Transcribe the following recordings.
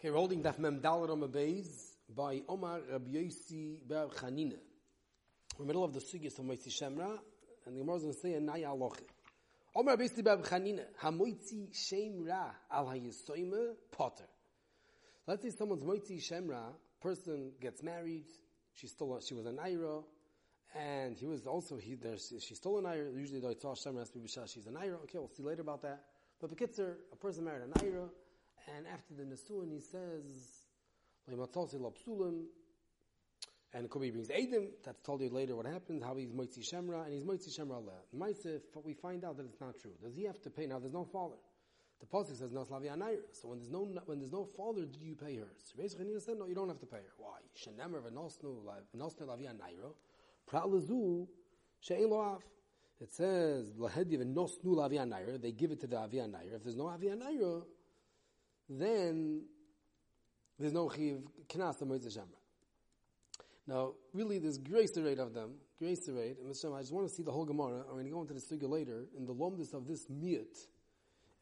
Okay, we're holding Daf Mem Beis by Omar Rabbi Yossi Bar Chanina. We're in the middle of the Sugis of Moitzi Shemra, and the Gemara is going to say a Naya Aloche. Omar Rabbi Yossi Bar Chanina, HaMoitzi Shemra Al HaYisoime Potter. Let's say someone's Moitzi Shemra, person gets married, she's still, she was an Naira, and he was also, he, there's, she's still an Naira, usually the Yitzhak Shemra has to be she's a Naira, okay, we'll see later about that. But the Bekitzer, a person married a Naira, and after the Nesuin, he says, and be brings Adam, that's told you later what happens, how he's Moitzi Shemra, and he's Moitzi Shemra Allah. Maisif, we find out that it's not true. Does he have to pay? Now there's no father. The Pasuk says, no Slavia Naira. So when there's no, when there's no father, do you pay her? So basically, said, no, you don't have to pay her. Why? Shenemer v'nosnu Lavia Naira. Pra'lazu, she'en lo'af. It says, lahedi v'nosnu Lavia Naira. They give it to the Avia Naira. If there's no Avia Naira, then there's no chiv knas the moitz. Now, really, there's grace rate of them, grace rate. And Mr. I just want to see the whole Gemara. I'm going to go into the sugya later in the lomdus of this miyut,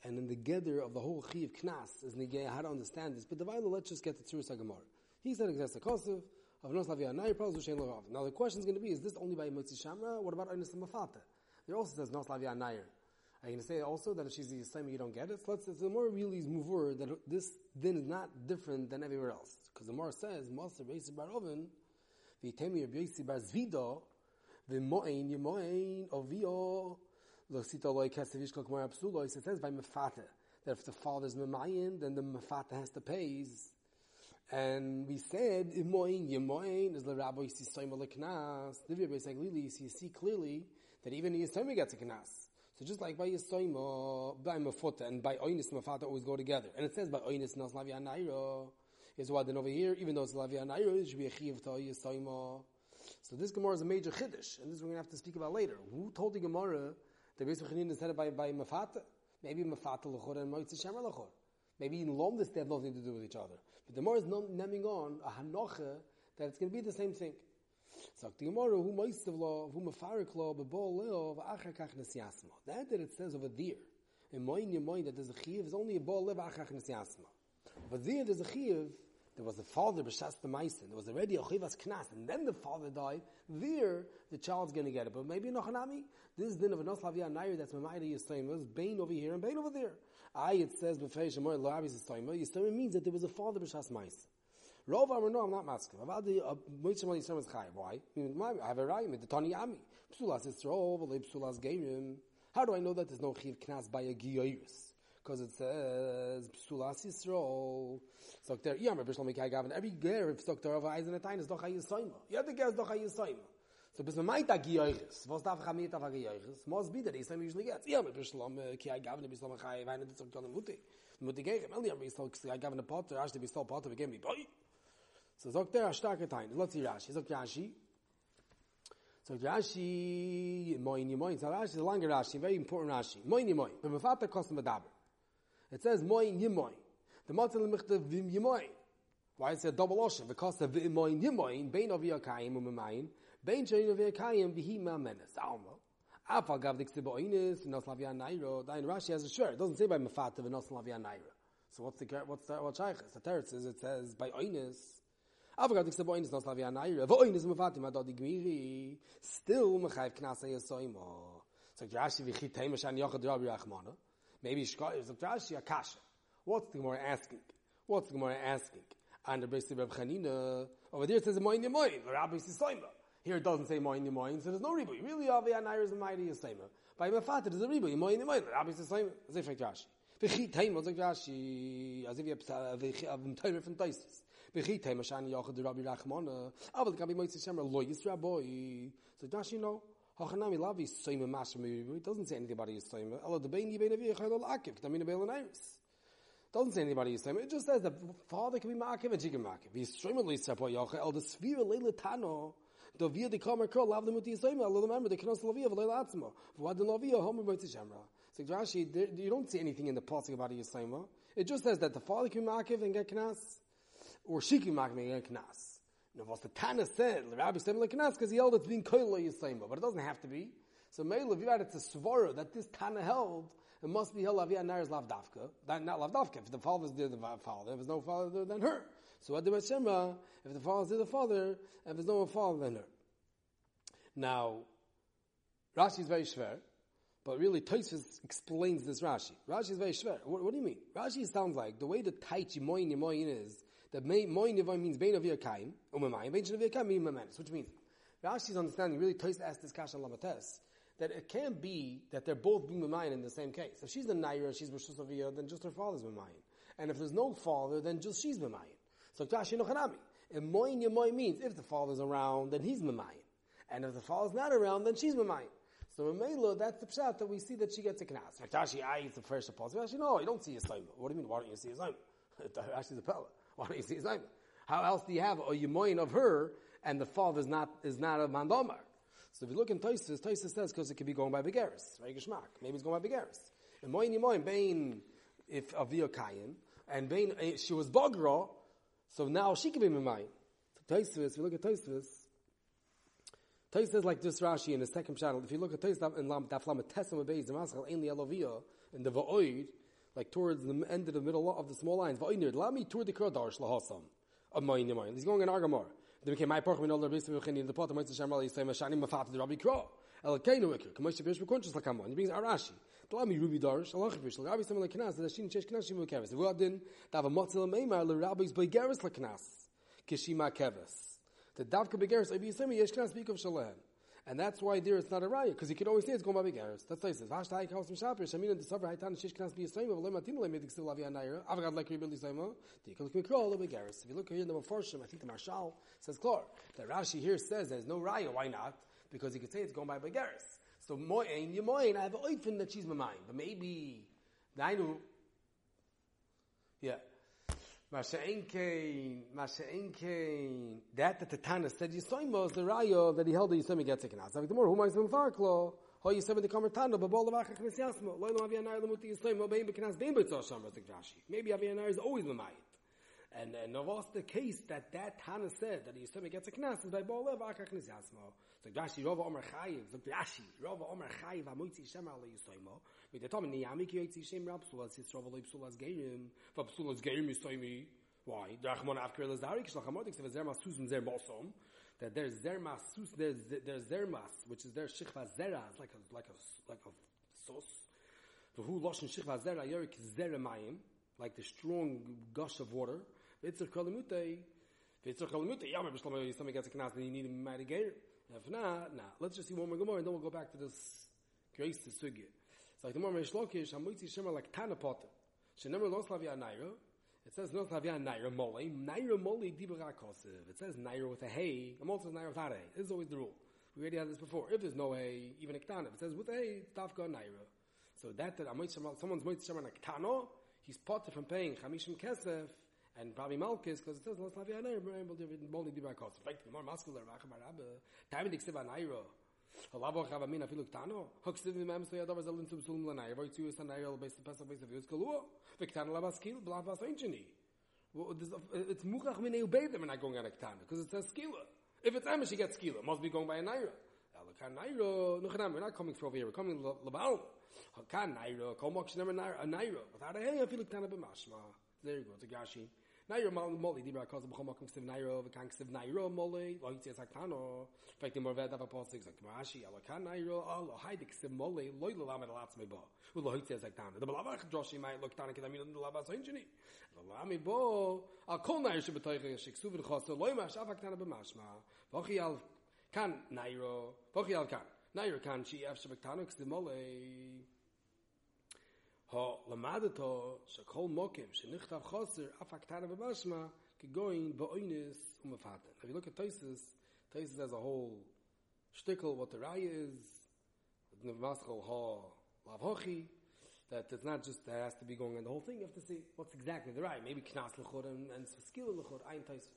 and in the gather of the whole chiv knas is nigay how to understand this. But the Vayla, let's just get the Tzuris Gemara. He said exactly kosiv of nos lavia nayir pros Now the question is going to be: Is this only by moitz shemra? What about onis mafata? There also says nos lavia nayir. Going to say also that if she's the Yisrael, you don't get it? So let's, the more really is muvur that this din is not different than everywhere else. Because the more says, Master Beisi Bar Oven, V'itemi Rabbi Bar Zvido, V'mo'ein Yemo'ein Ovio, L'sita Loi Kesevish Kol Kmar Apsulois, it says by Mefata, that if the father's Memayin, then the Mefata has to pay. And we said, Imoin, Yemoin, is the Rabbi Yisrael Leknas, Livya Beis Aglili, you see clearly that even the Yisrael gets a Knas. So just like by Yisoima, uh, by Mafota, and by Oinis Mafata always go together. And it says by Oinis Nas Lavi Anairo, is what then over here, even though it's Lavi Anairo, it should be a Chiv to Yisoima. Uh. So this Gemara is a major Chiddush, and this we're going to have to speak about later. Who told the Gemara that Beis Chanin is said by, by Mafata? Maybe Mafata Lechor and Moitzi Shemer Lechor. Maybe in Lom this they have nothing to do with each other. But the Gemara is naming on a Hanocha that it's going to be the same thing. That that it says over there, in moin ye moin, that there's a chiv, is only a bol leo, v'achar kach nesyasma. But there there's a chiv, there was a father b'shas the Maisen, there was already a chivas knas, and then the father died, there, the child's gonna get it. But maybe nochanami, this din of a nos lavia nair, that's mamayda was bain over here and bain over there. I, it says, b'feish, amoy lo abis yisayim, yisayim means that there was a father b'shas Maisen. Rov Amar, no, I'm not masking. I've the uh, Moitz Shemali Yisrael is Chayiv. Why? I have a rayim, the Tani Ami. Psulas Yisrael, v'lei Psulas Geirim. How do I know that there's no Chiv Knas by a Giyoyus? Because it says Psulas Yisrael. So there, Yamar Bishlam Mekai Gavin. Every ger if Dr. Rav Eisen at time is doch Hayisoyma. Yet the ger is doch Hayisoyma. So bis man meint a Giyoyus. Was darf ich amit auf a Giyoyus? Be that Yisrael usually gets. Yamar Bishlam Mekai Gavin, Bishlam Mekai, Weine, das sagt John Mutti. Mutti Geirem. El Yamar Bishlam Gavin a Potter, Ashti Bishlam Potter, we gave me boy. So sagt er starke Tein. Let's see Rashi. Sagt Rashi. Sagt Rashi, moini moin. So Rashi is a longer Rashi, very important Rashi. Moini moin. Wenn man Vater kostet Medaber. It says moin yemoin. The Matzah lemichte vim yemoin. Why is it double ocean? Because of vim moin yemoin, bein of yakayim um mayin, bein shein of yakayim vihi ma menes. Alma. Afa gav dik sibo oinis, nos lavia nairo. Dain Rashi has a shirt. It doesn't say by mefata v'nos lavia nairo. So what's the, what's the, what shaykhs? The teretz is, it says by oinis, Aber gerade ist boyn is not Slavia Naira. Wo is me fatim ad die gmiri. Still me khayf knas ay soimo. So Rashi vi khitay mashan yochad rabbi Rahman. Maybe shka is Rashi a kasha. What's the more asking? What's the more asking? And the of Reb Chanina over there it says moin moin. Rabbi soimo. Here it doesn't say moin moin, so there's no ribu. Really, Avia Naira is a mighty soimo. By me fatim there's a ribu. Moin moin. Rabbi soimo. Zay fek Rashi. V'chi taim, was Rashi, as if you have uh, a uh, Torah from Taisis. V'chi taim, Ashani Yochad the Rabbi Rachmana, uh, Aval Gabi Moitzi Shemer, Lo Yisraboy. So Rashi, no, Hachanami Lavi Soime Masha It doesn't say anything about Yisoime. Allah the Bein Yibein Avi Yechayel Akiv, K'tamina Beil Iris. Doesn't say anybody Yisoime. It just says the father can be Ma'akiv and she can Ma'akiv. Yisoime Lo Yisraboy Yochayel, the Sphira Leila Tano, do wir die kommer kol lav dem mit yisoyim all remember the knos lavia v'lo latzma v'vad lavia homer mit shemra so Rashi you don't see anything in the passing about yisoyim it just says that the father can be makiv and get knas or can makiv knas now what the Tana said rabbi said knas because he held it's being kol yisoyim but it doesn't have to be so Mele, if you had it to svara that this Tana held it must be hell avia nair is lavdavka. Not lavdavka. If the father is the father. If there's no father then her. So what the Shemra, if the father is the father. If there's no father, then her. Now, Rashi is very shver, but really Tosfos explains this Rashi. Rashi is very shver. What, what, do you mean? Rashi sounds like the way the tight Yimoyin Yimoyin is that Moyin Yimoyin means Bein Avir Kaim, Umamayim, Bein Avir Kaim, Memenis, which means umm Rashi's understanding really Tosfos asked this Kashan Lamates that it can't be that they're both being umm Mamayin in the same case. If she's the Naira, she's Rosh then just her father's umm Mamayin. And if there's no father, then just she's Mamayin. So Kashi Nochanami. And Moyin Yemoy means if the father's around, then he's Mamayin. And if the father's not around, then she's Mamayin. So in Mela, that's the pshat that we see that she gets a knas. Faktashi, I is the first apostle. Actually, no, you don't see a Saima. What do you mean, why don't you see a Saima? Actually, the Pella. Why don't you see a Saima? How else do you have a Yemoyin of her, and the father is not, is not a Mandomar? So if you look in Toisus, Toisus says because it could be going by Begaris, right? Maybe it's going by Begaris. And Moin Yemoin, Bain, if Avia and Bain, eh, she was Bagra, so now she can be Memayin. So Toisus, if you look at Toisus, Toisus says like this Rashi in the second channel, if you look at Toisus in Daf Lamet Tesam Beis, the Maschal, Ein Li Elovia, in the Va'oid, like towards the end of the middle of the small lines, Va'oid, Lami Tur the Lahasam, of Moin Yemoin. He's going in Argamar. Then became my porch min all the base of the pot might sham rally say mashani mafat the rabbi kro el kainu ikr kamo she fish conscious like come on he brings arashi Tlami Ruby Darish, Allah Chavish, Rabbi Samuel Knas, the Shin Chesh Knas Shimu Keves. We didn't have a Motzil the Rabbi's Begeris Laknas, Kishima Keves. The Davka Begeris, Abi Yisemi Yesh Knas Bikov Shalem. And that's why there it's not a raya, because he could always say it's going by Begeris. That's why he says, Vashta Haik Haus Mishaper, Shamina the Sabra Haitan Shish Knas Bi Yisemi, V'lem Atim Le Medik Still Avia Naira, Avgad Like Rebbe Lisema, Tikal Mikro, Le Begeris. If you look here in the Meforshim, I think the Marshal says, Klor, that Rashi here says there's no raya, why not? Because he could say it's going by Begeris. So moin, you moin, I have a oifin that she's my mind, but maybe know. Yeah. Masha'enkein, Masha'enkein, that that the Tana said Yisoimo is the Rayo that he held the Yisoimi gets a knas. Avik the more, who might have farklo, ho Yisoimi the Kamer Tana, but bol levach achnes yasmo, lo no aviyanar lemuti Yisoimo, bein beknas, bein betzor sham, Maybe aviyanar is always mind. And then uh, was the case that that Tana said that Yisrael gets a knas is by Baal Lev Akach Nisyasmo. So Rashi Rova Omer Rashi Rova Omer. Mit der Tomen Niyami Ki Yitzi Shem Rab Sulas Yisrael V'lo Yipsulas Geirim V'Psulas Geirim Yisrael why? Drachmon Afker Lazari Kishlach Amodik Sev Zer Masus and Zer Bosom that there's Zer Masus there's there's Zer Mas which is their Shichva Zera it's like a like a like a sauce. The who loshen Shichva Zera Yerik Zera Mayim like the strong gush of water Vitzur Kalimute, Vitzur Kalimute, yeah, maybe Shlomo Yisrael gets a knas, then you need a. If not, nah, let's just see one more Gemara, and then we'll go back to this grace to Sugya. It's like the more Meshlokish, Hamoitzi Shema like Tana Potter. Shenemer Lo Slavia Naira, it says no Slavia Naira Mole, Naira Mole Dibra Kosiv. It says Naira with a hay, I'm also Naira without a hay. This is always the rule. We already had this before. If there's no hay, even a Ktana, it says with a hay, Tafka Naira. So that, that someone's Moitzi Shema like Ktano, he's potter from paying Chamishim Kesef, and probably Malchus, because it says, Los Lavi Anair, able to boldly do by cost. In fact, the more muscular, Racham Arabba, Tamid Iksiv Anairo, Halavo Chav Amin Afilu Ktano, Hoksiv Mimam Soya Davar Zalin Tum Sulum Lanair, Voit Suyus Anair, Base the Pesach Base of Yus Kalua, Viktana Labaskil, Blavas Ancient. It's Muchach Minei Ubeidim, and not going on a Ktana, because it says Skila. If it's Amish, you get Skila. Must be going by a Naira. Alakan Nairo, Nuchanam, we're not coming from over here, we're coming Labal. Hakan Nairo, Komok Shnemer Nairo. Without a hey, I like Tana B'mashma. There you go, it's a Gashi. nairo moli di rakos bu khomak kstiv nairo ve kan kstiv nairo moli lo yitzi sa kano fakt di morvet ava pos ik sagt mashi ala kan nairo ala haide kstiv moli lo la lam lats me bo u lo yitzi sa kano de blava khdoshi mai lo kan kida min de lava so injini lo lam bo a kon nairo shi betay khir shi ksuv de khos lo yma sha fakt ana be mashma vakh yal kan nairo vakh yal kan nairo kan chi afshabaktanox de molay ha lamadeto shkol mokem shnichtav khoser afaktane bebashma gegoin beoines um vater if you look at Tosis Tosis as a whole shtickle what the raya is the maskol ha lavhochi that it's not just that has to be going on the whole thing you have to see what's exactly the raya maybe knas lechor and, and skill lechor ein Tosis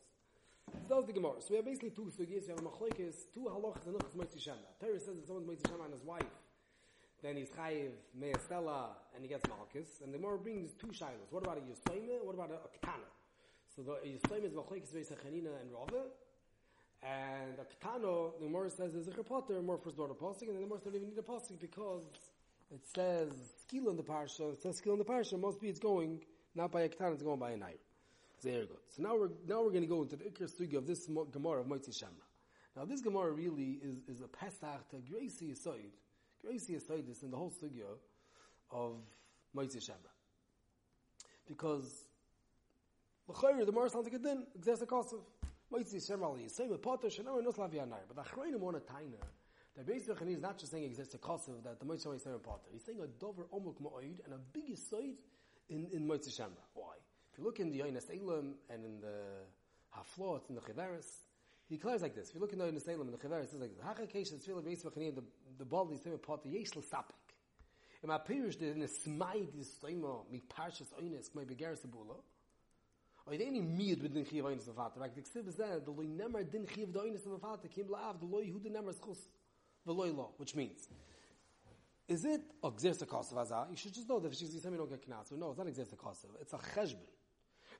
so the Gemara. So we have basically two sugis. We have a machlekes, two halachas, and a Moitzi Shema. Torah says that someone's Moitzi Shema and his wife then he's chayiv me'estela, and he gets malchus. And the Gemara brings two shilas. What about a yisleima? What about a, ketana? So the yisleima is machlekes veis Chanina and Rava. And a ketano, the Gemara says is a chapotter, more first daughter posting, and the Gemara doesn't even need a posting because it says skill in the parsha. It says skill in the parsha. Must be it's going not by a katan, it's going by a nair. Very good. So now we're now we're going to go into the ikr sugi of this gemara of Motzi Shemra. Now this gemara really is is a pesach to Gracie Yisoid. Gracie Yisoid is in the whole sugya of Motzi Shemra. Because l'chayr the gemara sounds like a din. Exerts a kosev. Motzi Shemra li Yisoid with potter shenar nos lav yanar. But the achroinim want a taina. The basic is not just saying exerts a kosev that the Motzi Shemra is potter. He's saying a dover omuk ma'oid and a big Yisoid in in Motzi Shemra. Why? If you look in the Yonis Elam and in the Haflot and the Chiveris, he declares like this. If you look in the Elam and the Chiveris, it's like this. Hacha Kesh is V'chanim, the, the Baldi Sema Pot, the Yesh L'Sapik. In my Pirish, the Nesmai, the Stoimo, mi Parshas Oynes, my Begaris Abula, or the any miyad with din chiv oynes of vater. Like the ksiv is there, the nemer din chiv the oynes of vater came la'av, the loy hu the nemer schus, the loy law, which means, is it a gzirsa kosev azah? You should just know that if she's saying don't get knas. No, it's not a gzirsa kosev. It's a cheshbon.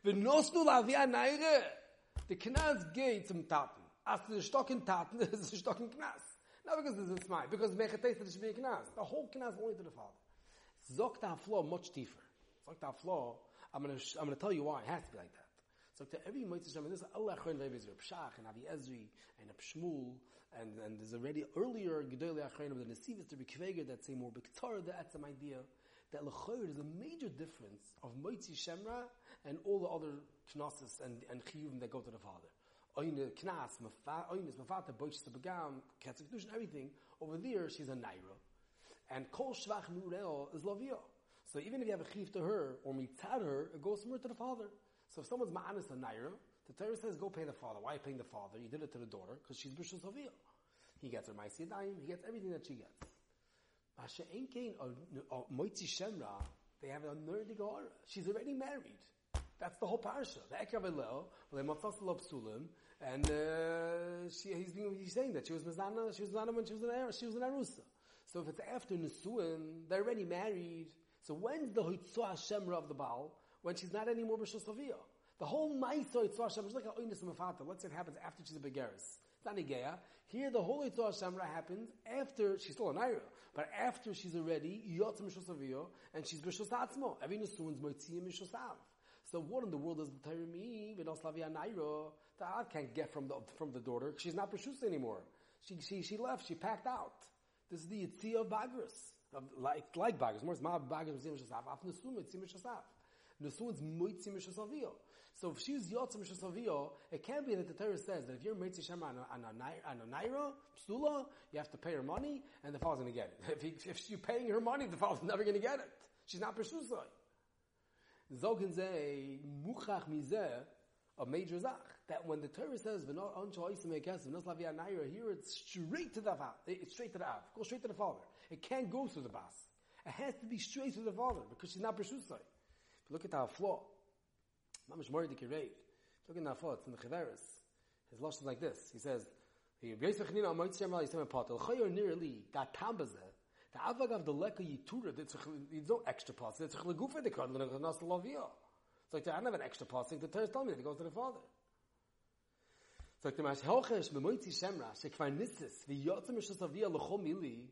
V'nosnu lavia naire. The knas geht zum Taten. As the stock in Taten, there's the stock in knas. Not because this is smart, because mechates that it should be a knas. The whole knas only to the father. Zok flow much deeper. Zok flow, I'm gonna, I'm gonna tell you why. It has to be like that. So to every Moitzah Shem, this is Allah Chon Levi is Reb Shach and Avi Ezri and Reb Shmuel and, and there's already earlier Gedolei Achronim of the Nesivas to be Kveger that say more Biktar, that's some idea that L'choyer is a major difference of Moitzi Shemra and all the other Knossos and, and Chiyuvim that go to the Father. Oyne Knas, Oyne Mafata, Boish Sabagam, Ketzik everything. Over there, she's a Naira. And Kol Shvach Nurel is Lavia. So even if you have a chiv to her, or mitzad her, it goes more to the father. So if someone's ma'anis a naira, the Torah says go pay the father. Why are you paying the father? You did it to the daughter, because she's Bishul Savia. He gets her Maisi Yadayim, he gets everything that she gets. Masha Enkein Moitzi Shemra, they have a nerdy Gehara. She's already married. That's the whole parasha. And uh, she, he's, being, he's saying that she was Mizana, she was Mizana when she was an she was an Arusa. So if it's after Nisuin, they're already married. So when's the Hitzah Shemra of the Baal? When she's not anymore B'Shul Saviyah. The whole Maisa Hitzah Shemra is like a Oinis Mafata. Let's say it happens after she's a Begaris. It's not. Here the whole Yitzhak Shamra happens after, she's still a Naira, but after she's already Yotzim Mishos Avio, and she's Mishos Atzmo. Every Nesuin's Moitziyah Mishos Av. So what in the world does the Torah mean? V'noslavia Naira. The Av can't get from the, from the daughter. She's not Peshus anymore. She, she, she left. She packed out. This is the Yitzhak of Bagris. Like, like Bagris. More, it's Ma Bagris Mishos Av. Af Moitziyah Mishos Av. Nesuin's Moitziyah Mishos So if she's Yotzim Shasavio, it can't be that the Torah says that if you're Mitzi Shema on a Naira, Psula, you have to pay her money, and the father's going to get it. If, he, if she's paying her money, the father's never going to get it. She's not Peshusai. Zogen ze muchach mizeh, a major zach. That when the Torah says, "V'not oncho oisim ekesim v'nos lavia naira," here it's straight to the father. It's straight to the av. Go straight to the father. It can't go through the bas. It has to be straight to the father because she's not Peshusai. Look at our flaw. Mamish Mordik Reid. Look at Nafot in the Chiveris. His lashon is like this. He says, "He Beis V'Chanina Amoyt Shem Yisem Patel Chayor Nirli Gat Tambaze." The Avag of the Leka Yitura. There's no extra part. It's Chlegufa the Kod L'Nach Nas Lavia. It's like I don't have an extra passing. The Torah told me to go to the Father. It's like the Mash Helchesh B'Moitzi Shemra Shekvar Nitzis V'Yotzim Mishus Avia L'Chom Mili.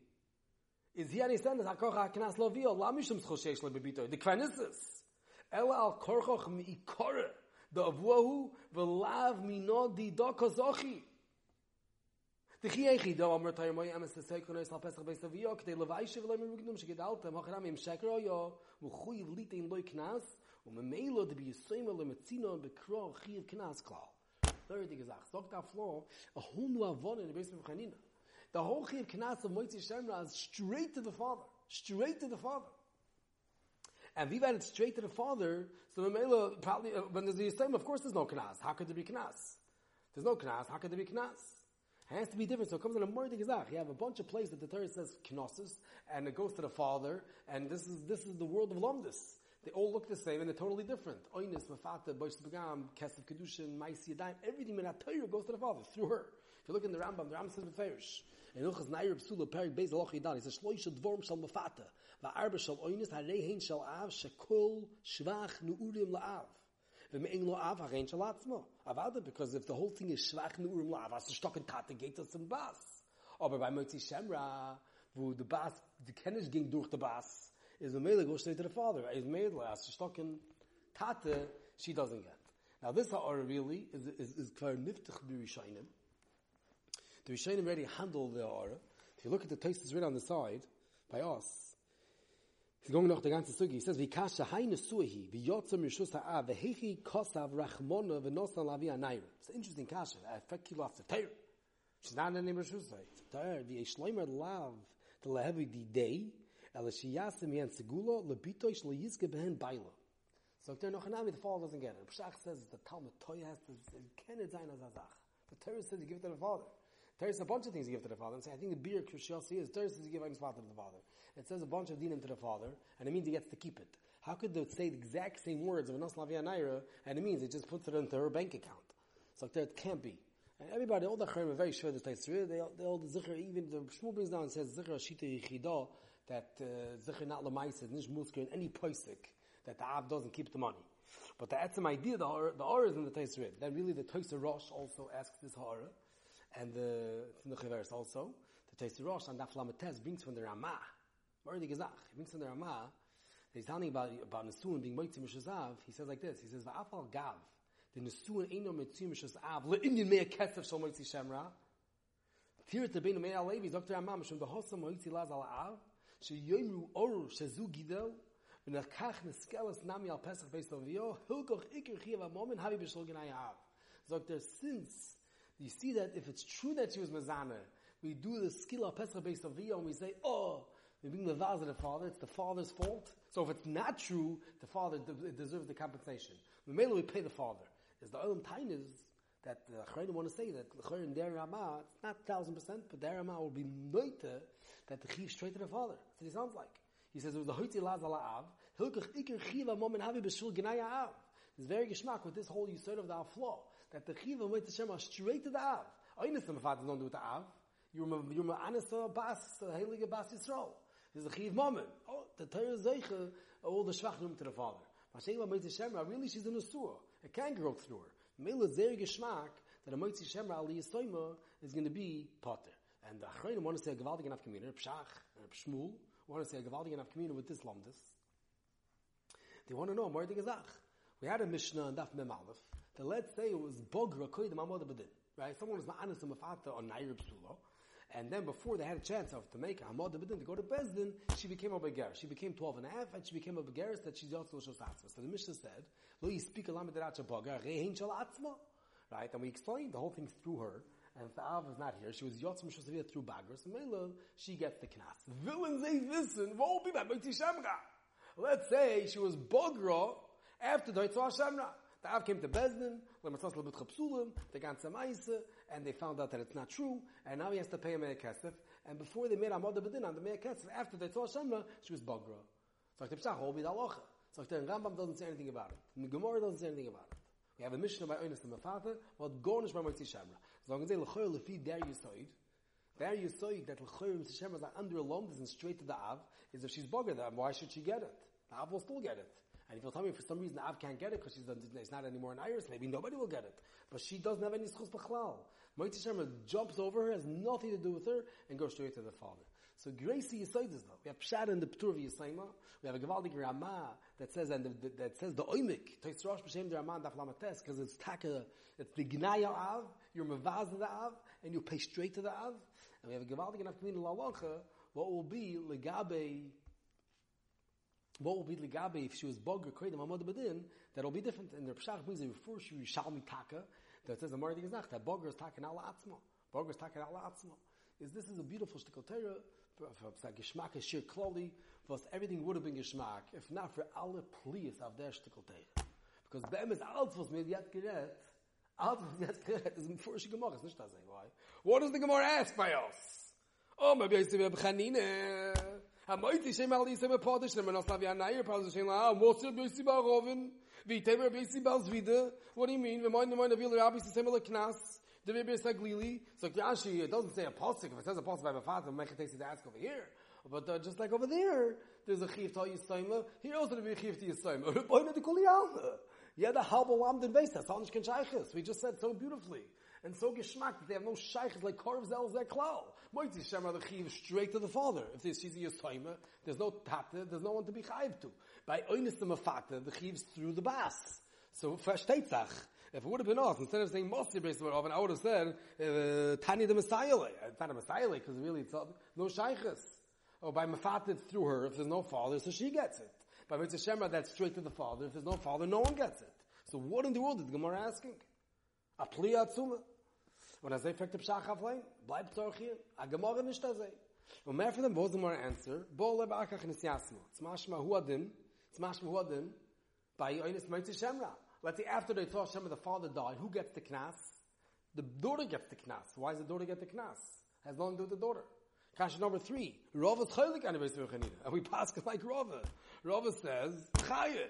Is he understand that Hakoch HaKnas Lavia Lamishum Schoshesh LeBebito. The Kvar Nitzis. Ela al korchoch mi'ikore, the avuahu, v'lav mino di do kozochi. Dichi do amr tayo moy es al pesach beis im oyo, v'chui v'lite in loi knas, u'memeilo de biyisoyma le metzino bekro chiv knas. Third thing is ach, sagt flo, a whole new avon in the base of Chanina. The whole chiv knas of Moitzi Shemra is straight to the father. Straight to the father. And we've straight to the father, so the Mamela, probably, uh, when there's a Yisrael, of course there's no Knas. How could there be Knas? There's no Knas, how could there be Knas? Has to be different. So it comes in a more Gazach. You have a bunch of places that the Torah says Knossos, and it goes to the father, and this is, this is the world of Lomdus. They all look the same and they're totally different. Oinis, Mafata, Boish Begam, Kesef Kedushin, Maisi Yadayim, everything in Torah goes to the father, through her. If you look in the Rambam, the Rambam says Beferish. In Ilchas Nair Psula, Perik Beis Aloch Yidan, he says, Shloish Dvorm Shal Mafata, Va'arba Shal Oinis, Harehin Shal Av, Shekol Shvach Nu'urim La'av. Because if the whole thing is shvach nu'urim la'av, as the stock and tate geht us in bas. Aber bei Motzi Shemra, wo the Bas, the Kennish ging durch the Bas, is the Mele go straight to the father. Is Mele, as talking Tate, she doesn't get. Now this Ha'ara really is, is, is kvar niftach b'Rishayim. The Rishayim already handle the Ha'ara. If you look at the text is written on the side, by us, he's going noch the ganze Sugi. He says, Vikasha haine suhi, v'yotza mishus ha'av, ah, v'hechi kosav rachmona v'nosna lavi anayr. It's an interesting kasha. I fek kilo after Torah. She's not in the Mishus Torah. V'yeshleimer lav, the lehevi di day, el shiyasim yen segulo, lebitoish leyizke behen baila. So there noch anami, the father doesn't get it. Pshach says the Talmud Toy has to, it zayin as azach. The Torah says you give it to the father. Torah says a bunch of things you give to the father. And say, I think the beer Krishiyasi is, Torah says you give father to the father. It says a bunch of dinim to the father, and it means he gets to keep it. How could they say the exact same words of Anas Lavia Naira, and it means it just puts it into her bank account? So there it can't be. And everybody, all the Chaim are very sure this takes They, they all the Zikr, even the Shmuel brings down and says Zikr Ashita Yichidah, that uh, Zikr not Lamaisa, Nish Musker, in any Poisik, that the Av doesn't keep the money. But the Etzim idea, the Ha'ara, the is in the Taisrid. Then really the Toisa Rosh also asks this Ha'ara, and the, the Chiveres also, the Taisrid Rosh and Daf Lametes brings from the Ramah, already gesagt. He brings in the Ramah, he's talking about, about Nesuin being Moitzim Mishazav, he says like this, he says, Va'afal Gav, the Nesuin Eino Moitzim Mishazav, Le'inyin Mea Kesef Shal Moitzi Shemra, Tir et Rabbeinu Mea Levi, Dr. Ramah, Mishem V'hosa Moitzi Laz Al-Av, She'yoymu Or Shezu Gidel, V'nachach neskelas Nami Al Pesach Beis Tovio, Hilkoch Iker Chiyav Amomen Havi B'shol Ginai Av. Sagt er, since you see that if it's true that she was Mazana, we do the skill of Pesach Beis Tovio, and we say, oh, we bring the vase of the father, it's the father's fault. So if it's not true, the father de- deserves the compensation. The Mainly we pay the father. Is the Olam Tain is that the Chayim want to say that the Chayim der Ramah, it's not thousand percent, but der Ramah will be noite that the Chiv straight to the father. That's what he sounds like. He says it was the Hoitzi Laz Av, Hilkach Iker Momen Havi B'Shul Gnaya Av. It's very geschmack with this whole Yisod of the Av flaw, that the Chiva went to Shema straight to the Av. Oynis the Mefatim don't do with the Av. You're you're Ma'anis Bas, Heilige Bas Yisrael. Is the Chiv Momen. Oh, the Torah Zeiche, oh, all the Shvachim to the Father. Mashiach Moitzi Shemra, really she's in a Surah. It can grow through her. Mela very geschmack that a Moitzi Shemra Ali Yisoima is going to be Potter. And the Achronim want to say a Gavaldig enough community, Pshach, uh, and Shmuel, want to say a Gavaldig enough community with this Lomdus. They want to know more Gezach. We had a Mishnah in Daf Mem Aleph that let's say it was Bogra Koydim Amod Bedin. Right? Someone was Ma'anis Mafata on Nair Psulo. And then before they had a chance of to make Amod Bedin to go to Bezdin, she became a Begar. She became 12 and a half and she became a Begaris that she's also Shos Atzma. So the Mishnah said, Lo Yispik Alamed Racha Bogar, Rehin Shal Atzma. Right? And we explained the whole thing through her. And if the Av is not here, she was Yotzim Shosavia through Bagras, and she gets the Knas. Villains they listen, won't be by B'ti Shemga. Let's say she was Bogra after the Yitzhak Shemra. The Av came to Bezdin, Lematzas Lebut Chapsulim, the ganze Maise, and they found out that it's not true, and now he has to pay a Meir Kesef, and before they made Amod Bedin on the Meir Kesef, after the Yitzhak Shemra, she was Bogra. So the Pshach, will be the Alocha. So the Rambam doesn't say anything about it. The Gemara doesn't say anything about it. We have a Mishnah by Oinus and Mefata, what Gornish by Moitzi Shemra. As long as they l'choyer lefi der yisoid, der yisoid that l'choyer Moitzi Shemra is under a loan, isn't straight to the Av, is if she's bugger them, why should she get it? The Av will still get it. And if you'll tell me for some reason Av can't get it because she's it's not anymore in Iris, maybe nobody will get it. But she doesn't have any schus b'chlal. Moitzi Shemra jumps over her, has nothing to do with her, and goes straight to the father. So Gracie Yisoid is though. We have Pshat in the Ptur of Yisayma. We have a Gavaldik Ramah that says, and the, that says the Oimik, Tois Rosh B'Shem the Ramah Daf because it's Taka, it's the Gnaya Av, you're Mavaz the Av, and you pay straight to the Av. And we have a Gavaldik enough community Lalacha, what will be Legabe, what will be the gabe if she was boga koid ma mod bedin that will be different in the psach brings before she shall me taka that says the morning is not that boga is taka ala atzma. Boga is taka ala atzma. Is this is a beautiful shtikotera for psach geschmack is sheer cloudy was everything would have been geschmack if not for alle pleas of der shtikotera because bam is alt was mir yet gerät, alt was yet gerät, is before she gemorge is nicht da sei eh, why? What does the gemor ask by us? Oh, maybe I say, we have Chanine. Hamoiti shem al yisem podish nem nos lavi anayer podish shem la mos be si ba roven vi temer be si ba zvide what do you mean we mind mind vil rabbi se similar knas the Rebbe Saglili, so Yashi, it doesn't say a posik. If it says a posik by my father, it takes to ask over here. But uh, just like over there, there's a chiv to yistaima. Here also to be a chiv to yistaima. Boina de kuliyalma. Yeah, the halbal lamdin base, that's all shaykhis. We just said so beautifully. And so geschmack that they have no shaykhis like korv zel zeh klal. Moitzi shemar the chiv straight to the father. If there's she's a yosaima, there's no tate, there's no one to be chayiv to. By oinis the mafakta, the chiv's through the bas. So verstehtach. If it would have been us, instead of saying Mosi based on I would have said uh, Tani the Messiah. It's not a Messiah because really it's no shaykhis. Or by Mafat it's through her. If there's no father, so she gets it. By Mitzvah Shemra, that's straight to the father. If there's no father, no one gets it. So what in the world is Gemara asking? A pli atzuma. When I say fekt pshach aflein, bleib tzorch hier. A Gemara nicht da sei. Und mehr von dem, wo ist Gemara answer? Bo leb akach nis yasmo. Tzmashma hu adin. Tzmashma hu adin. By Yonis Mitzvah Shemra. Let's say after the Torah Shemra, the father died, who gets the knas? The daughter gets the knas. Why does the daughter get the knas? Has nothing to do with the daughter. Kasha number three. Rava is chaylik on the And we pass like Rava. Rava says, chayiv.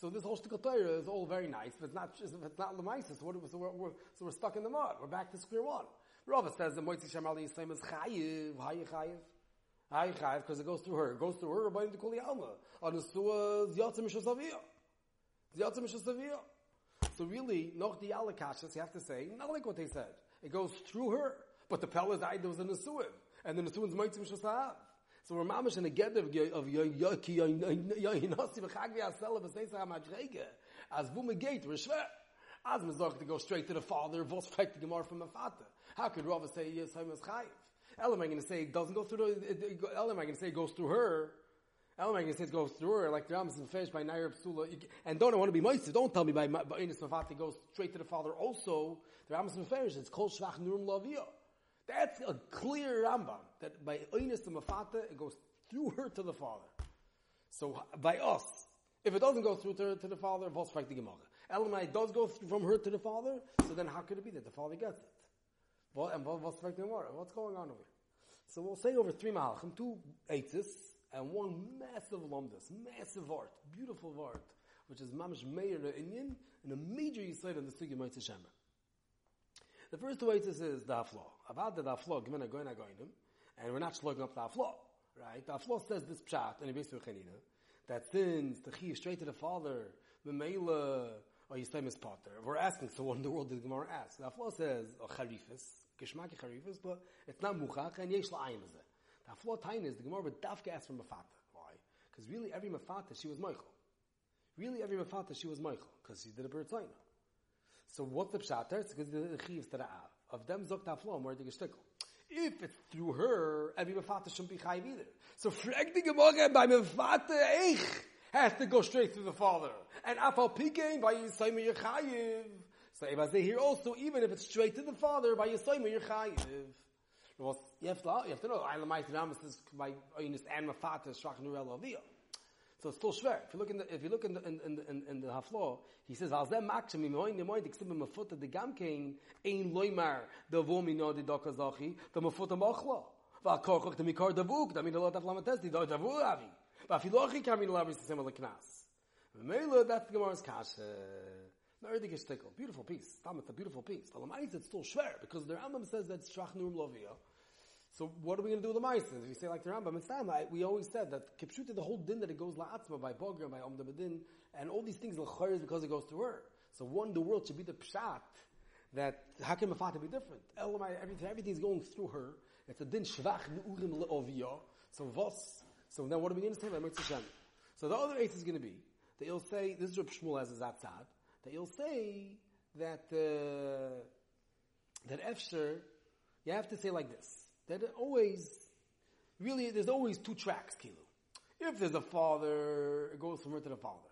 So this whole shtickle Torah is all very nice, but it's not, it's not lemaisis, so, so, we're, we're, so we're stuck in the mud. We're back to square one. Rava says the Moitzi Shem Ali Yisrael is chayiv. You chayiv? You chayiv? Because it goes through her. It goes through her, Rabbi to Kuli Alma. On the Suah, Zyatzim Mishasaviyah. Zyatzim Mishasaviyah. So really, noch the alakashas, you have to say, not like what they said. It goes through her. But the Pella died, there was a Nesuim. And the Nesuim's Moitzi Mishasav. So we're mamish in a get of of yoki yoinasi v'chagvi asela v'seisa hamadrege as vu megate we're as mezog to go straight to the father vos fek the gemara from the father how could Rava say yes I'm as chayiv? Elam I'm going to say it doesn't go through the Elam I'm going to say it goes through her? Elam I'm going to say it goes through her like the Rambam is finished by Nair Psula and don't I want to be moist don't tell me by by Ines goes straight to the father also. The Rambam is finished it's called Shvach Nurum Laviyah that's a clear Rambam that by Oinus to Mafata, it goes through her to the father. So by us, if it doesn't go through to, to the father, fight the Gemara? Elamai does go from her to the father, so then how could it be that the father gets it? What, and Gemara? What's going on over here? So we'll say over three malachim, two eitzis, and one massive lumdus, massive art, beautiful art, which is mamish meir Indian, and a major yisaid on the sugi Shemra. The first way is the aflo. About the aflo, given a goyna goynim, and we're not slugging up the aflo, right? The aflo says this pshat, and it chanina, that since the chiv straight to the father, the meila, or oh, Yisrael is potter. We're asking, so what in the world did Gemara ask? The aflo says, oh, charifis, geshmaki charifis, but it's not muchach, and yesh la'ayim is it. The aflo tain is, the Gemara would dafka ask for mafata. Why? Because really every mafata, she was Michael. Really every mafata, she was Michael, because she did a bird so what's the pshat? It's because the chiyuv to the av. Of them zok taflom, where the geshtickle. If it's through her, every mefata shouldn't be chayiv either. So frag the gemara by mefata eich has to go straight through the father. And afal pikein by yisayim you're chayiv. So if I here also, even if it's straight to the father, by yisayim you're chayiv. Well, you have to, you have to know, Eilamait Ramas is by Oynis and Mafata, Shrach Nurel Aviyah. So it's still schwer. If you look in the, if you look in the, in, in, in, in the haflo, he says, Al zem makshim im hoin, im hoin, diksib im mafuta de gamkein, ein loimar, da wo mi no di doka zachi, da mafuta mochlo. Va korchoch de mikor da vuk, da min lo taf lamates, di da da avi. Va filochi kam in lavis sema le knas. Mele, that's the Gemara's kasha. Nerdig is stickle. Beautiful piece. Tam, it's a beautiful piece. But Alamais, it's still schwer, because the Rambam says that Shrach Nurum Lovia, so what are we going to do with the Meises? We say like the Rambam, it's time, we always said that Kipshuta, the whole din that it goes la'atzma by Bogra, by Omda Bedin, and all these things l'chayr is because it goes to her. So one, the world should be the pshat, that how can Mafata be different? Elamai, everything, everything's going through her. It's a din shvach nu'urim le'oviyah. So vos, so now what are we going to say by Mitzvah So the other ace is going to be, that you'll say, this is what Shmuel has as a Zatzad, that you'll say that, uh, that Efsher, you have to say like this that always, really, there's always two tracks, Kilu. If there's a father, it goes from her to the father.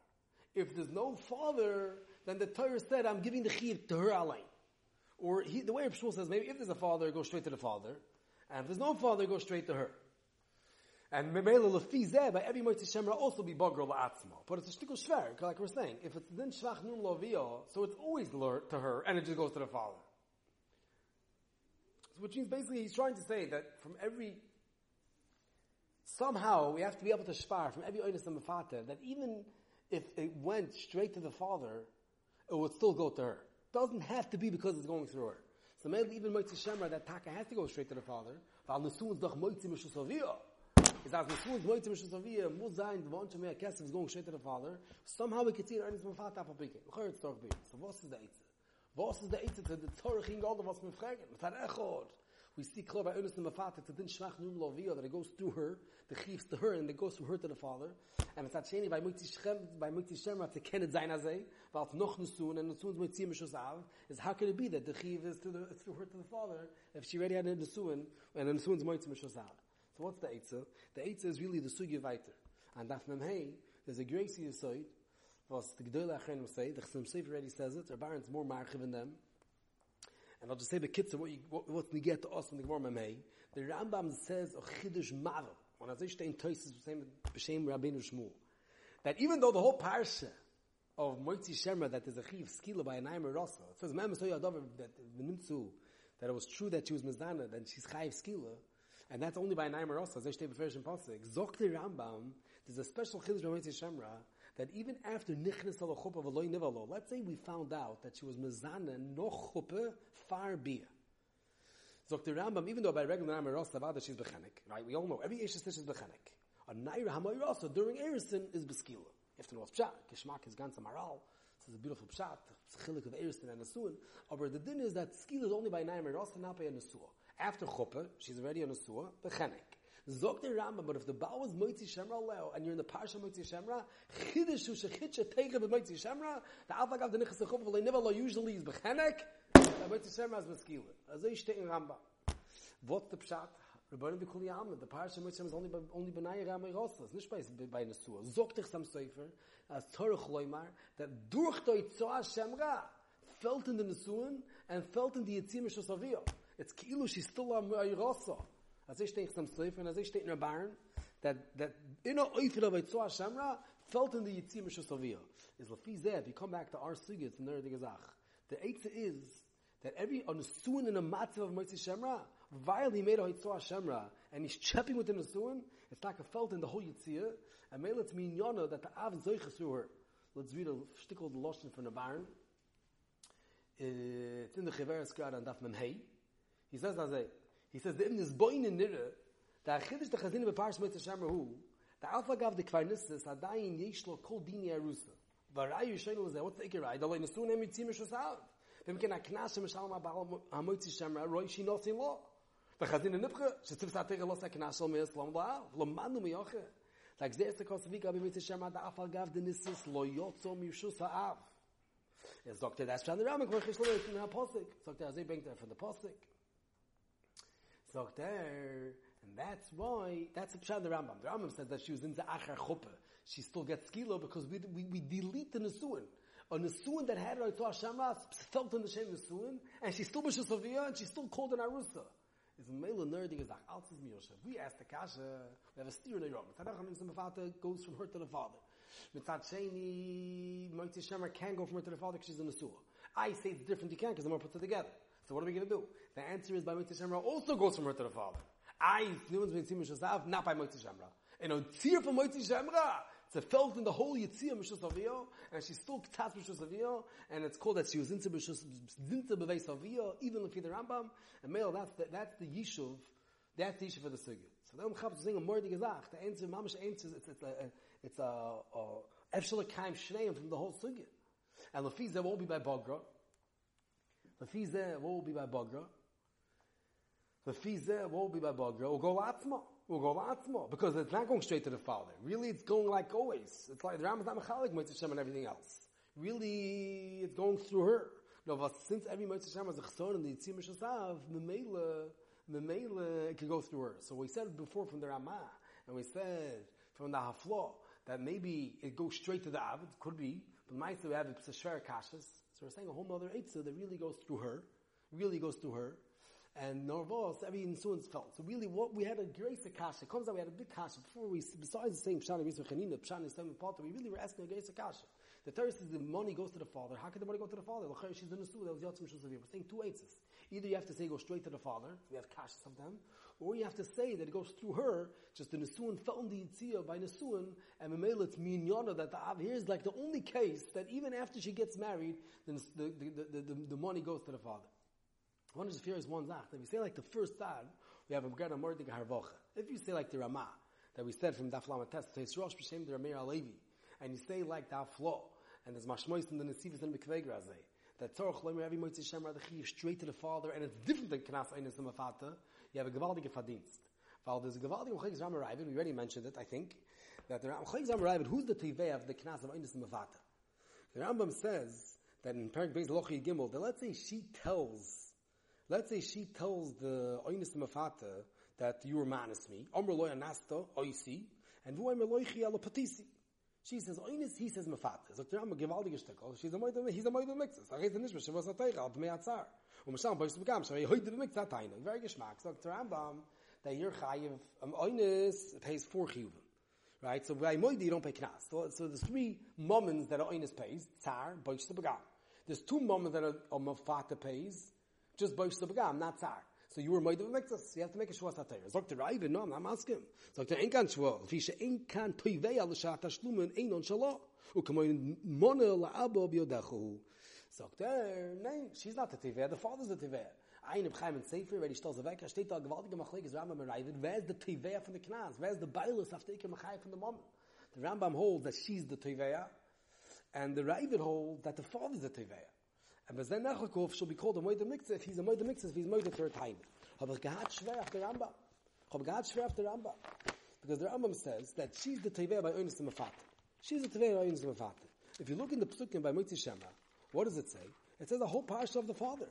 If there's no father, then the Torah said, I'm giving the chiv to her alay. Or he, the way Shmuel says, maybe if there's a father, it goes straight to the father. And if there's no father, it goes straight to her. And Memela Lefizeh, by every Moitzi Shemra also be Bagro La'atzma. But it's a shtickle shver, like we're saying. If it's then Shvach Nun Lovio, so it's always to her, and it just goes to the father. Which means basically he's trying to say that from every, somehow we have to be able to spar from every oinus and mafata, that even if it went straight to the father, it would still go to her. Doesn't have to be because it's going through her. So maybe even Moitzi Shemra, that taka has to go straight to the father. is as Nesuin moitzim shusavia muss sein, the one to me a is going straight to the father. Somehow we can see earnings from father apel pike. Chor it's So what is the? What is the eitze to king all of us me fragen? Mit echod. We see clear by Ernest and Mafata to din lovia that it goes through her, the chiefs to her, and it goes from her to the father. And it's actually by Mukti Shem, by Mukti Shem, to kenet zayin azay, weil noch nusun, and nusun is Mukti Mishos Av, is how can it be that the chief is to the, through her to the father, if she already had a nusun, and the nusun is Mukti Mishos Av. So what's the Eitzah? The Eitzah is really the Sugi Weiter. And Daf Memhei, there's a Gracie Yisoid, was the Gdoyle Achrenim say, the Chasam Sofer already says it, Rabbi Baron's more marchiv than them, and I'll just say the kids what, you, what, what's get to us in the Gemara Mamei. The Rambam says oh, a chidush mavel. When I say stay in Toises, b'shem Rabbeinu Shmuel. That even though the whole parsha of Moitzi Shemra that is a chiv skila by a naimer rasa, it says Mem Soya Dover that v'nimtzu that it was true that she was mizana, that she's chayiv skila, and that's only by a naimer rasa. As I stay before Pasuk. Zok the Rambam, there's a special chidush by Moitzi Shemra that even after nichnas al v'loy nivalo, let's say we found out that she was mezana no chuppah far bia. The Rambam, even though by regular Rambam Ross Tavada she's bechenik, right? We all know every Ish is bechenik. A Naira Hamoy also during Erison is beskila. If the know pshat. Kishmak is ganza maral. This is a beautiful pshat. It's a chilik of Erison and Nesuin. But the din is that skila is only by Naira and not by a. After chuppah, she's already a Nesua, bechenik. Zok the Rambam, but if the Baal was Moitzi Shemra leo, and you're in the Parsha Moitzi Shemra, Chidishu Shechitcha Teicha Moitzi Shemra, the Alpha the Nichas Echuv, they never lo usually is Bechenek, Moitzi Shemra is Beskila. As they state in Rambam. What's the Pshat? Rebbeinu B'Kul Yam, the Parsha Moitzi Shemra is only, only Benai Ramay Rosas, nicht bei, bei Nesua. Zok dich Sam Seifer, as Torah Chloimar, that durch the Itzoa Shemra, felt in the Nesuin, and felt in the Yitzim Shosaviyah. It's Kilu, she's still a Rosa. As ich stehe zum Sefer, and as ich stehe in der Barn, that, that in a oifid of Eitzua Shemra, felt in the Yitzim Shosaviyah. Is Lafi Zeh, if you come back to our Sugit, it's another Gezach. The Eitzah is, that every, on a suin in a matzav of Moitzi Shemra, while he made a Eitzua Shemra, and he's chapping within the suin, it's like a felt in the whole Yitzia, and may let's mean Yona, that the Av Zoicha through her. Let's read a shtickle the Lashon from the Barn. It's in the Chiveres Grad and Daf Memhei. He says as a, he says the Ibn is boin in nira, the achidish the chazina beparsh mitzvah shemer hu, the alpha gav the kvarnisses, adayin yesh lo kol dini arusa. Varayu shayla lezeh, what's the ikirai? The loy nesun em yitzim ish usav. Vim ken aknas em shalom abal hamoitzi shemer, roi shi nosin lo. The chazina nipcha, shetzib satega los aknas shal meis lom la'av, lo manu miyoche. Like zeh ist der kosvika bi mitzvah shemer, the alpha gav the nissis lo yotzo mishus ha'av. Es sagt er, das stand der Ramek, wo ich schlo in der Apostel. Sagt er, er von der Apostel. Sagt er, and that's why, that's the Pshat the Rambam. The Rambam says that she was in the Achar Chuppah. She still gets skilo because we, we, we delete the Nesuin. A Nesuin that had her to Hashemas felt in the Shem Nesuin, and she still was a and she still called an Arusa. Is a male nerding is like, Altzis Miyoshev. We ask the Kasha, we have a steer in the Rom. Tzadach HaMim Simafata goes from her to the father. Mitzat Sheni, Moitzi Shemer can go from her to the father because she's in the Suah. I say it's different, you can't because the more put it together. So what are we going to do? The answer is by Moitzi Shemra also goes from her to the father. I, Numan's Mitzim Mishasav, not by Moitzi Shemra. And on Tzir from Moitzi Shemra, it's a felt in the whole Mishus Avio, and she's still Ktas Avio, and it's called that she was into Mishus, into Beveis Avio, even if the Rambam, and male, that's the, that's the Yishuv, that's the Yishuv for the Sugya. So then Chav is saying a more gesagt, the answer, Mamish answer, it's, it's a, it's a, a, Efshel Kaim Shneim from the whole Sugya. And Lafiz, that won't be by Bogra, Bagra? Lefi zeh, what will be by Bagra? We'll go Latzma. We'll go Latzma. Because it's not going straight to the Father. Really, it's going like always. It's like the Ram is not Mechalik, Mitzvah Shem and everything else. Really, it's going through her. No, but since every Mitzvah Shem has a chson and the Yitzim Mishasav, Memela, Memela, it can go through her. So we said before from the Ramah, and we said from the Hafla, that maybe it goes straight to the Av, could be, but might we have a Shver Kashas, so we're saying a whole other Eitzah that really goes through her, really goes through her, and Norvos, every insuance felt. So really what we had a great kasha. It comes out we had a big kasha before we, besides same Pshana, Rizva Chanina, Pshana, Stem, Potter, we really were asking a great kasha. The third is the money goes to the father. How can the money go to the father? She's in the That was Yotzim Shusavir. We're saying two eitzes. Either you have to say go straight to the father, we have kasha sometimes, or you have to say that it goes through her, just the Nesuin found the Yitzia by Nesuin, and Memela it's Minyana that the Av here's like the only case that even after she gets married, the, the, the, the, the money goes to the father. One of is here is one zach. If you say like the first side, we have a Gana Mordig Harvocha. If you say like the Ramah, that we said from Daf Lamed Test, it's Rosh B'Shem Ramir Alevi, and you say like that flow, and there's mashmois in the Nesivas and Mikveg Razeh, that Torah Loimer every Moitzi Shemra the Chiv straight to the Father, and it's different than Knas Einis Mafata, you have a Gewaldige Verdienst. While there's a Gewaldige Mechayz Ramar Ravid, we already mentioned it, I think, that the Mechayz Ramar Ravid, who's the Tivei of the Knas of Einis Mafata? The Rambam says that in Perak Beis Lochi Gimel, that let's say she tells, let's say she tells the Einis Mafata that you were manis me, Omer Loy Anasta, Oisi, and Vu Omer Loichi Alo Patisi. She says Einis, he says Mafata. So the Rambam gewaltige Stückel, she's a Moide, he's a Moide Mixes. Ach, it's nicht, was hat Teichel, Bmei Atzar. Und man schauen, bei uns begam, so er heute Mix hat very Geschmack. So the Rambam, that you're chayiv, um, Einis pays four chiyuvim. Right? So by Moide, you don't pay knas. So, so there's three moments that Einis pays, Tzar, Boish Begam. There's two moments that a, a Mafata pays, just Boish Begam, not Tzar. So you were made of mixus. You have to make a shua satayr. Zok the Raiva, no, I'm not asking. Zok the Enkan shua. If he Enkan toivei al shat tashlumen einon shalom. Ukamoin mona la'abo biodachu. Zok der, nein, she's not the tivei. The father's the tivei. Ein im Chaim and Sefer, wer die Stolze weg, er steht da gewaltige Machleges Rambam and Raiva. Where's the tivei from the Knaz? Where's the Bailus after Iker Machai from the mom? The Rambam holds that she's the tivei, and the Raiva holds that the father's the tivei. And was then Nachakov shall be called a Moide Mixer if he's a Moide Mixer, if he's Moide third time. Hab ich gehad schwer auf der Rambam. Hab gehad schwer auf der Rambam. Because the Rambam says that she's the Teveh by Oinis Mefata. She's the Teveh by Oinis Mefata. If you look in the Psukim by Moitzi Shema, what does it say? It says the whole parsha of the father.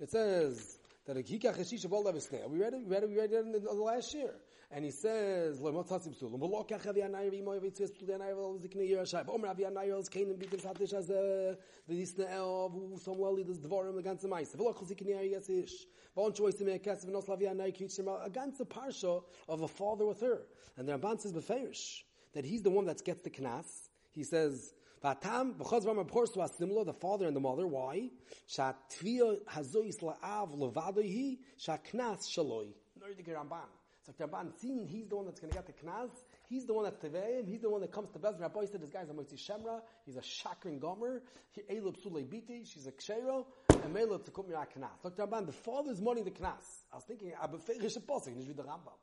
It says that a Hikach Hashish of all We read it, we read it, we read it in the last year. And he says, "Lo mot hasim sul, lo lokach avi anay vi moy vitzes tul anay vel zikne yer shayb. Omer avi anay vel kein im bitem satish as the disne el vu somwell das dvorim the ganze meise. Vel lokach zikne yer yes. Von choice me kes ven os lavi anay kitch a ganze parsha of a father with her. And the Ramban says beferish that he's the one that gets the knas. He says Vatam v'chaz v'am apors to asimlo the father and the mother. Why? Shatvia hazois la'av levadohi shaknas shaloi. Nordige Ramban. Seeing he's the one that's going to get the knas, he's the one that's teveim, he's the one that comes to Bezra. Rabbi said this guy's a Motzi Shemra, he's a Shakrin Gomer, he Elub Sulei Biti, she's a Kshero, and Melub to Mirak Knas. So Ramban, the father's money the knas. I was thinking, ah, aber ferish posik, nicht wie the Rambam.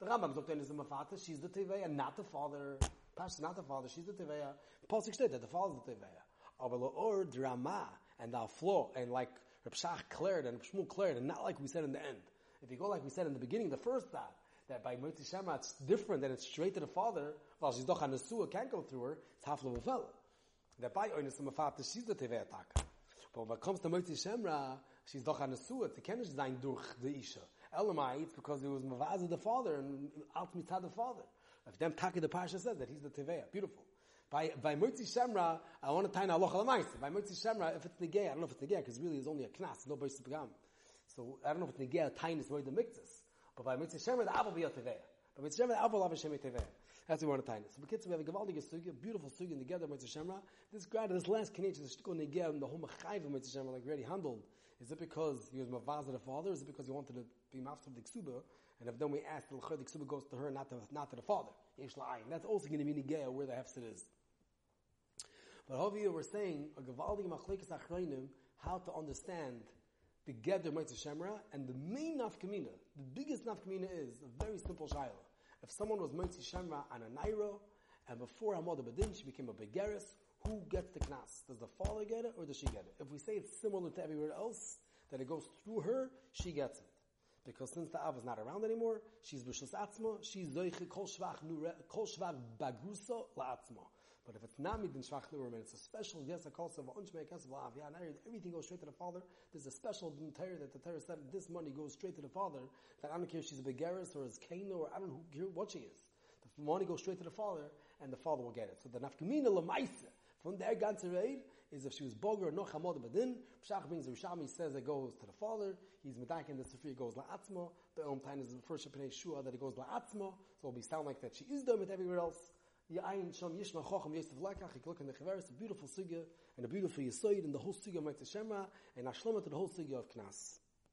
The Rambam sagt, is the father, she's the teveya, not the father. Pasha, not the father, she's the teveya. Posik said that the father's the teveya. Aber or drama, and the flow, and like Reb cleared and Shmuel cleared, and not like we said in the end. If you go like we said in the beginning, the first that, that by Motzi Shema it's different, than it's straight to the father, while she's doch Nesua can't go through her, it's half of a fella. That by Oynis Mafata, she's the Tevei Ataka. But when it comes to Motzi Shemra, she's doch Nesua, it's a Kenish Zain durch the Isha. Elamai, it's because it was Mavaza the father, and Alt Mitzad the father. If them Taki the Pasha says that he's the Tevei, beautiful. By, by Motzi Shemra, I want to tie now Locha Lamaisa. By Motzi Shemra, if it's Negea, I don't know if it's Negea, because really it's only a Knas, no Beis Pagam. So I don't know if it's Negea, Tainis, the Mixes. But by motzi shemra, the apple be a. By motzi shemra, the apple will have a. That's we want to tie So we have a gewaldige sugi, a beautiful sugi together motzi shemra. This grad, this last connection, the shtikol negeh, and the whole mechayv of motzi shemra, like already handled. Is it because he was mavaz of the father? Is it because he wanted to be master of the ksuba? And if then we ask, the the ksuba goes to her, not to, not to the father. Yesh la'ayin. That's also going to be negeh where the hefset is. But Hovi, we're saying, a gewaldige machlekes achroinim, how to understand the Motzi Shemra, and the main nafkamina, the biggest nafkamina is a very simple shaila. If someone was Motzi Shemra on a Nairo, and before Hamad Badin she became a Begeris, who gets the knas? Does the father get it, or does she get it? If we say it's similar to everywhere else, that it goes through her, she gets it. Because since the Av is not around anymore, she's B'Shus Atzma, she's Zoiche Kol Shvach Bagrusa La'atzma. But if it's not midin shvach nurim, it's a special yes, a of unshmei kasav la'av. Yeah, everything goes straight to the father. There's a special Torah that the Torah said this money goes straight to the father. That I don't care if she's a begaris or a Kana or I don't know what she is. The money goes straight to the father, and the father will get it. So the nafkamina lemaisa from there ganze is if she was boger or no chamod badin. Pshach the Rishami says it goes to the father. He's medak in the Sifri goes la'atzma. The Om Tain is the first Shepnei Shua that it goes la'atzma. So it'll be sound like that she is done with everywhere else. Yain Shom Yishma Chochem Yosef Lakach, you look in the Chaveris, a beautiful sugya, and a beautiful Yisoid, and the whole sugya Mitzvah Shema, and Ashlama to the whole sugya of Knas.